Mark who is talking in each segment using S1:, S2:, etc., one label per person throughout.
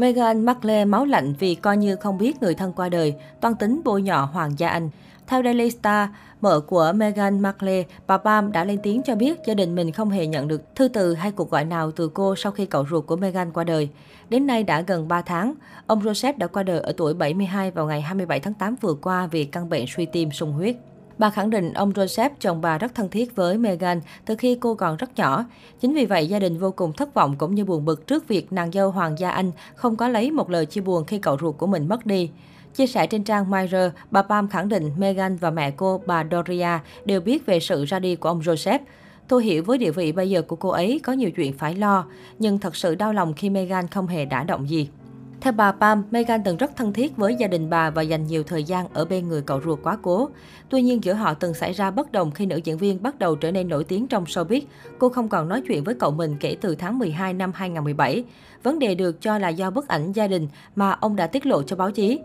S1: Meghan Markle máu lạnh vì coi như không biết người thân qua đời, toan tính bôi nhọ Hoàng gia Anh. Theo Daily Star, mợ của Meghan Markle, bà Pam đã lên tiếng cho biết gia đình mình không hề nhận được thư từ hay cuộc gọi nào từ cô sau khi cậu ruột của Meghan qua đời. Đến nay đã gần 3 tháng, ông Joseph đã qua đời ở tuổi 72 vào ngày 27 tháng 8 vừa qua vì căn bệnh suy tim sung huyết. Bà khẳng định ông Joseph, chồng bà rất thân thiết với Meghan từ khi cô còn rất nhỏ. Chính vì vậy, gia đình vô cùng thất vọng cũng như buồn bực trước việc nàng dâu Hoàng gia Anh không có lấy một lời chia buồn khi cậu ruột của mình mất đi. Chia sẻ trên trang Mirror, bà Pam khẳng định Meghan và mẹ cô, bà Doria, đều biết về sự ra đi của ông Joseph. Tôi hiểu với địa vị bây giờ của cô ấy có nhiều chuyện phải lo, nhưng thật sự đau lòng khi Meghan không hề đã động gì. Theo bà Pam, Meghan từng rất thân thiết với gia đình bà và dành nhiều thời gian ở bên người cậu ruột quá cố. Tuy nhiên, giữa họ từng xảy ra bất đồng khi nữ diễn viên bắt đầu trở nên nổi tiếng trong showbiz. Cô không còn nói chuyện với cậu mình kể từ tháng 12 năm 2017. Vấn đề được cho là do bức ảnh gia đình mà ông đã tiết lộ cho báo chí.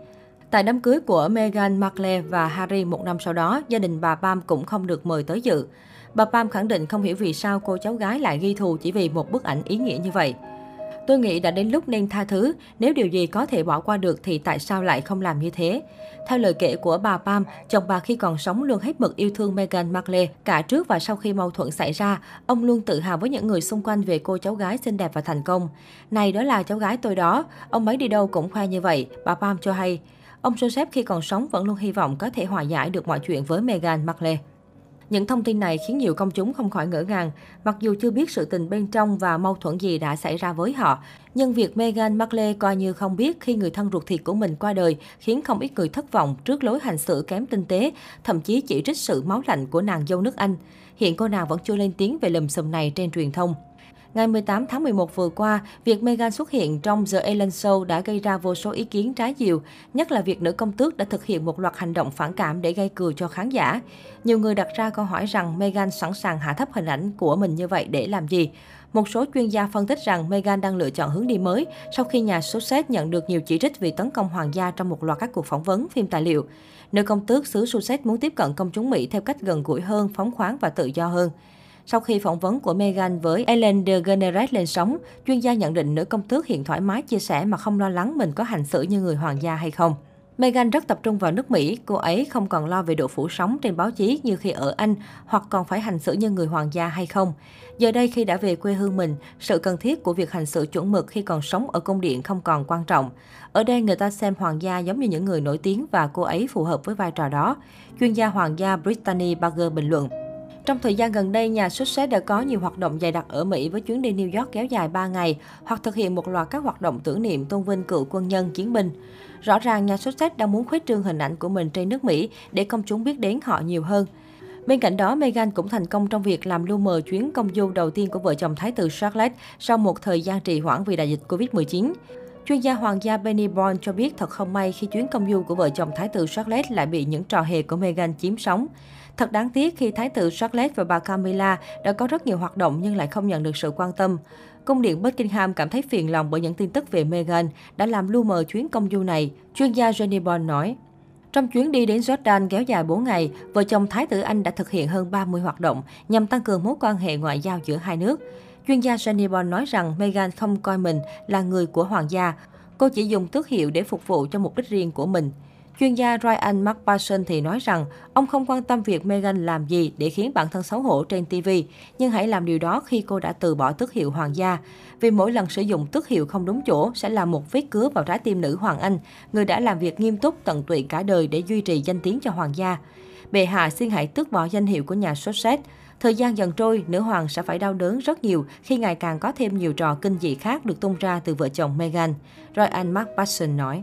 S1: Tại đám cưới của Meghan Markle và Harry một năm sau đó, gia đình bà Pam cũng không được mời tới dự. Bà Pam khẳng định không hiểu vì sao cô cháu gái lại ghi thù chỉ vì một bức ảnh ý nghĩa như vậy. Tôi nghĩ đã đến lúc nên tha thứ, nếu điều gì có thể bỏ qua được thì tại sao lại không làm như thế? Theo lời kể của bà Pam, chồng bà khi còn sống luôn hết mực yêu thương Meghan Markle. Cả trước và sau khi mâu thuẫn xảy ra, ông luôn tự hào với những người xung quanh về cô cháu gái xinh đẹp và thành công. Này đó là cháu gái tôi đó, ông ấy đi đâu cũng khoe như vậy, bà Pam cho hay. Ông Joseph khi còn sống vẫn luôn hy vọng có thể hòa giải được mọi chuyện với Meghan Markle. Những thông tin này khiến nhiều công chúng không khỏi ngỡ ngàng, mặc dù chưa biết sự tình bên trong và mâu thuẫn gì đã xảy ra với họ. Nhưng việc Meghan Markle coi như không biết khi người thân ruột thịt của mình qua đời khiến không ít người thất vọng trước lối hành xử kém tinh tế, thậm chí chỉ trích sự máu lạnh của nàng dâu nước Anh. Hiện cô nàng vẫn chưa lên tiếng về lùm xùm này trên truyền thông. Ngày 18 tháng 11 vừa qua, việc Meghan xuất hiện trong The Ellen Show đã gây ra vô số ý kiến trái chiều, nhất là việc nữ công tước đã thực hiện một loạt hành động phản cảm để gây cười cho khán giả. Nhiều người đặt ra câu hỏi rằng Meghan sẵn sàng hạ thấp hình ảnh của mình như vậy để làm gì? Một số chuyên gia phân tích rằng Meghan đang lựa chọn hướng đi mới sau khi nhà Sussex nhận được nhiều chỉ trích vì tấn công hoàng gia trong một loạt các cuộc phỏng vấn, phim tài liệu. Nữ công tước xứ Sussex muốn tiếp cận công chúng Mỹ theo cách gần gũi hơn, phóng khoáng và tự do hơn. Sau khi phỏng vấn của Meghan với Ellen DeGeneres lên sóng, chuyên gia nhận định nữ công tước hiện thoải mái chia sẻ mà không lo lắng mình có hành xử như người hoàng gia hay không. Meghan rất tập trung vào nước Mỹ, cô ấy không còn lo về độ phủ sóng trên báo chí như khi ở Anh hoặc còn phải hành xử như người hoàng gia hay không. Giờ đây khi đã về quê hương mình, sự cần thiết của việc hành xử chuẩn mực khi còn sống ở cung điện không còn quan trọng. Ở đây người ta xem hoàng gia giống như những người nổi tiếng và cô ấy phù hợp với vai trò đó. Chuyên gia hoàng gia Brittany Barger bình luận. Trong thời gian gần đây, nhà xuất sắc đã có nhiều hoạt động dày đặc ở Mỹ với chuyến đi New York kéo dài 3 ngày hoặc thực hiện một loạt các hoạt động tưởng niệm tôn vinh cựu quân nhân, chiến binh. Rõ ràng nhà xuất sắc đang muốn khuếch trương hình ảnh của mình trên nước Mỹ để công chúng biết đến họ nhiều hơn. Bên cạnh đó, Meghan cũng thành công trong việc làm lu mờ chuyến công du đầu tiên của vợ chồng Thái tử Charlotte sau một thời gian trì hoãn vì đại dịch Covid-19. Chuyên gia hoàng gia Benny Bond cho biết thật không may khi chuyến công du của vợ chồng Thái tử Charles lại bị những trò hề của Meghan chiếm sóng. Thật đáng tiếc khi Thái tử Charles và bà Camilla đã có rất nhiều hoạt động nhưng lại không nhận được sự quan tâm. Cung điện Buckingham cảm thấy phiền lòng bởi những tin tức về Meghan đã làm lu mờ chuyến công du này, chuyên gia Jenny Bond nói. Trong chuyến đi đến Jordan kéo dài 4 ngày, vợ chồng Thái tử Anh đã thực hiện hơn 30 hoạt động nhằm tăng cường mối quan hệ ngoại giao giữa hai nước. Chuyên gia Jenny Bond nói rằng Meghan không coi mình là người của hoàng gia. Cô chỉ dùng tước hiệu để phục vụ cho mục đích riêng của mình. Chuyên gia Ryan McPherson thì nói rằng ông không quan tâm việc Meghan làm gì để khiến bản thân xấu hổ trên TV, nhưng hãy làm điều đó khi cô đã từ bỏ tước hiệu hoàng gia. Vì mỗi lần sử dụng tước hiệu không đúng chỗ sẽ là một vết cứa vào trái tim nữ hoàng Anh, người đã làm việc nghiêm túc tận tụy cả đời để duy trì danh tiếng cho hoàng gia. Bệ hạ xin hãy tước bỏ danh hiệu của nhà Sussex. Thời gian dần trôi, nữ hoàng sẽ phải đau đớn rất nhiều khi ngày càng có thêm nhiều trò kinh dị khác được tung ra từ vợ chồng Meghan. Ryan Passion nói.